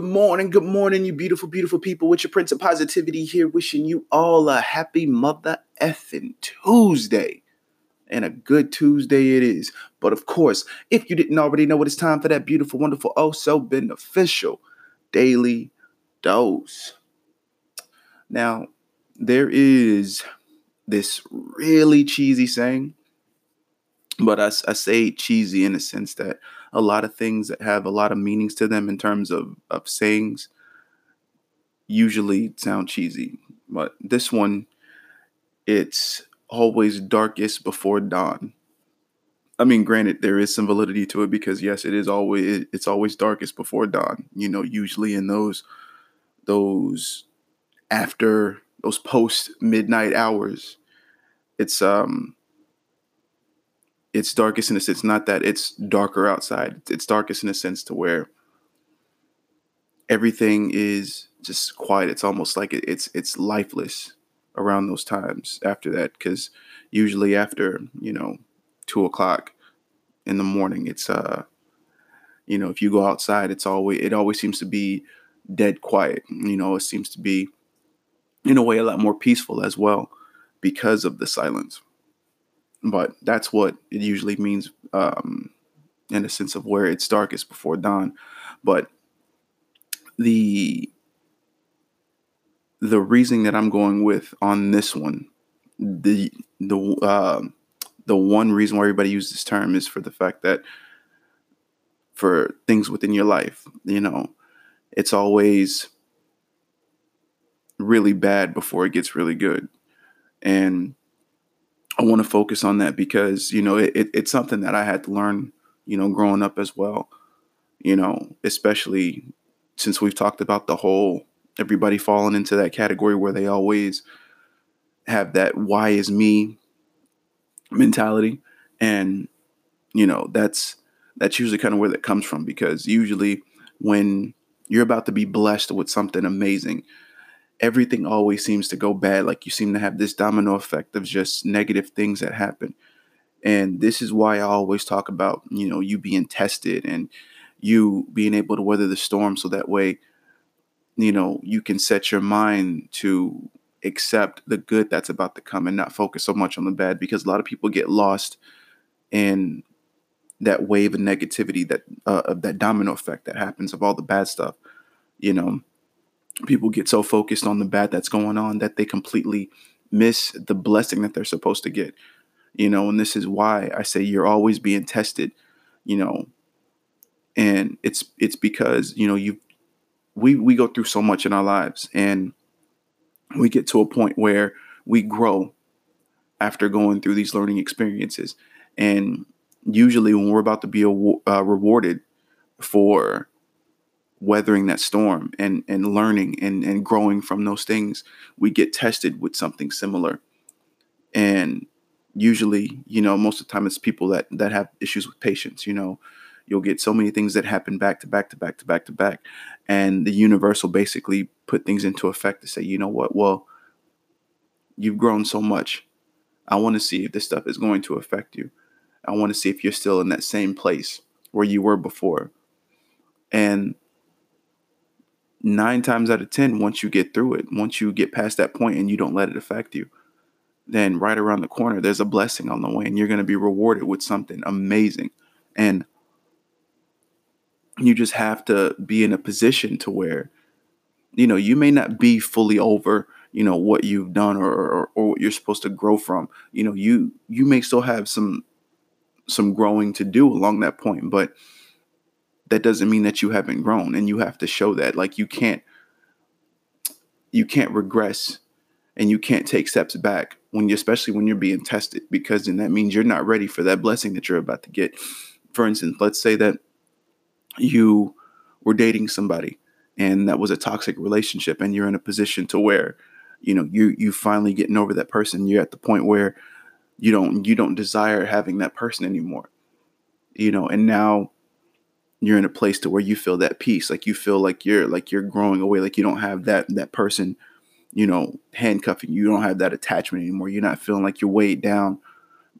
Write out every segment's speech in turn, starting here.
Good morning, good morning, you beautiful, beautiful people. With your Prince of Positivity here, wishing you all a happy mother effing Tuesday. And a good Tuesday it is. But of course, if you didn't already know it's time for that beautiful, wonderful, oh so beneficial daily dose. Now, there is this really cheesy saying, but I, I say cheesy in the sense that a lot of things that have a lot of meanings to them in terms of, of sayings usually sound cheesy. But this one, it's always darkest before dawn. I mean, granted, there is some validity to it because yes, it is always it's always darkest before dawn. You know, usually in those those after those post midnight hours, it's um it's darkest in a sense It's not that it's darker outside it's darkest in a sense to where everything is just quiet. It's almost like it's it's lifeless around those times after that because usually after you know two o'clock in the morning it's uh you know if you go outside it's always it always seems to be dead quiet you know it seems to be in a way a lot more peaceful as well because of the silence but that's what it usually means um, in the sense of where it's darkest before dawn. But the the reasoning that I'm going with on this one, the the uh, the one reason why everybody uses this term is for the fact that for things within your life, you know, it's always really bad before it gets really good, and I want to focus on that because you know it, it, it's something that I had to learn, you know, growing up as well. You know, especially since we've talked about the whole everybody falling into that category where they always have that "why is me" mentality, and you know that's that's usually kind of where that comes from because usually when you're about to be blessed with something amazing everything always seems to go bad. Like you seem to have this domino effect of just negative things that happen. And this is why I always talk about, you know, you being tested and you being able to weather the storm so that way, you know, you can set your mind to accept the good that's about to come and not focus so much on the bad because a lot of people get lost in that wave of negativity that uh, of that domino effect that happens of all the bad stuff you know people get so focused on the bad that's going on that they completely miss the blessing that they're supposed to get you know and this is why i say you're always being tested you know and it's it's because you know you we we go through so much in our lives and we get to a point where we grow after going through these learning experiences. And usually when we're about to be uh, rewarded for weathering that storm and and learning and and growing from those things we get tested with something similar. And usually you know most of the time it's people that that have issues with patience you know. You'll get so many things that happen back to back to back to back to back and the universe will basically put things into effect to say you know what? Well you've grown so much. I want to see if this stuff is going to affect you. I want to see if you're still in that same place where you were before. And nine times out of 10, once you get through it, once you get past that point and you don't let it affect you, then right around the corner, there's a blessing on the way and you're going to be rewarded with something amazing. And you just have to be in a position to where, you know, you may not be fully over, you know, what you've done or, or, or what you're supposed to grow from. You know, you you may still have some some growing to do along that point, but that doesn't mean that you haven't grown and you have to show that. Like you can't you can't regress and you can't take steps back when you especially when you're being tested because then that means you're not ready for that blessing that you're about to get. For instance let's say that you were dating somebody and that was a toxic relationship and you're in a position to where you know you you finally getting over that person. You're at the point where you don't you don't desire having that person anymore. You know and now you're in a place to where you feel that peace like you feel like you're like you're growing away like you don't have that that person you know handcuffing you don't have that attachment anymore you're not feeling like you're weighed down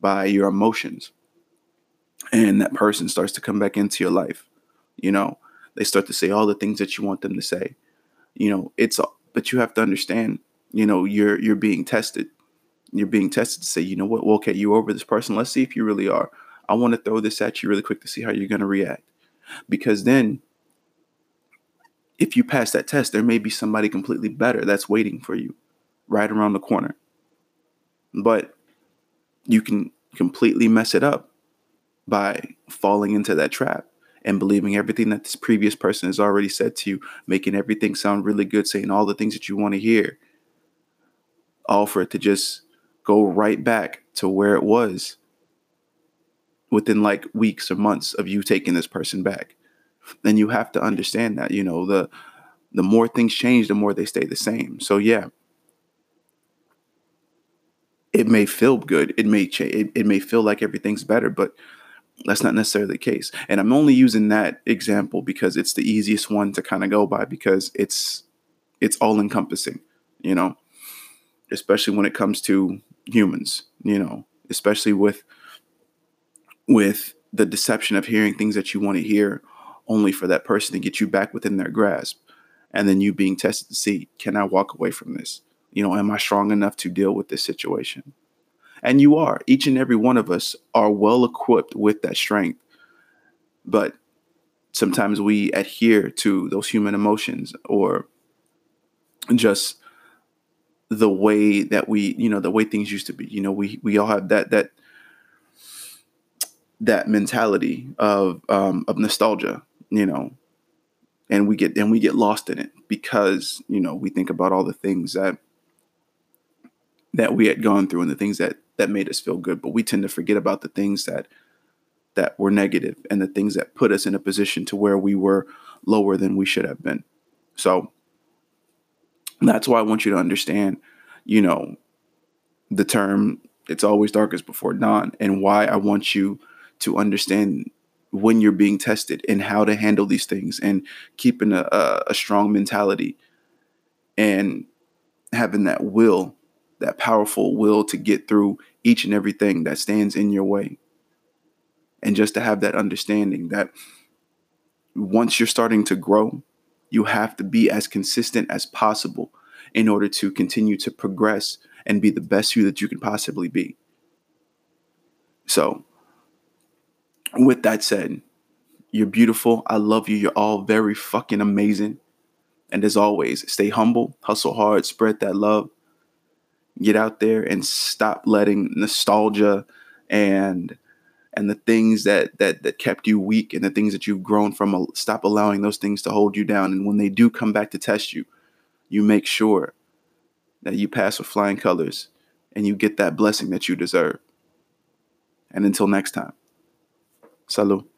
by your emotions and that person starts to come back into your life you know They start to say all the things that you want them to say. You know, it's but you have to understand, you know, you're you're being tested. You're being tested to say, you know what, well, okay, you're over this person. Let's see if you really are. I want to throw this at you really quick to see how you're going to react. Because then if you pass that test, there may be somebody completely better that's waiting for you right around the corner. But you can completely mess it up by falling into that trap and believing everything that this previous person has already said to you, making everything sound really good, saying all the things that you want to hear, all for it to just go right back to where it was within like weeks or months of you taking this person back. Then you have to understand that, you know, the the more things change, the more they stay the same. So yeah, it may feel good. It may change. It, it may feel like everything's better, but that's not necessarily the case. And I'm only using that example because it's the easiest one to kind of go by because it's it's all encompassing, you know, especially when it comes to humans, you know, especially with with the deception of hearing things that you want to hear only for that person to get you back within their grasp and then you being tested to see can I walk away from this? You know, am I strong enough to deal with this situation? And you are. Each and every one of us are well equipped with that strength. But sometimes we adhere to those human emotions or just the way that we, you know, the way things used to be. You know, we we all have that that that mentality of um, of nostalgia, you know, and we get and we get lost in it because you know we think about all the things that that we had gone through and the things that that made us feel good but we tend to forget about the things that that were negative and the things that put us in a position to where we were lower than we should have been. So that's why i want you to understand you know the term it's always darkest before dawn and why i want you to understand when you're being tested and how to handle these things and keeping a, a, a strong mentality and having that will that powerful will to get through each and everything that stands in your way. And just to have that understanding that once you're starting to grow, you have to be as consistent as possible in order to continue to progress and be the best you that you can possibly be. So, with that said, you're beautiful. I love you. You're all very fucking amazing. And as always, stay humble, hustle hard, spread that love get out there and stop letting nostalgia and and the things that that that kept you weak and the things that you've grown from stop allowing those things to hold you down and when they do come back to test you you make sure that you pass with flying colors and you get that blessing that you deserve and until next time salud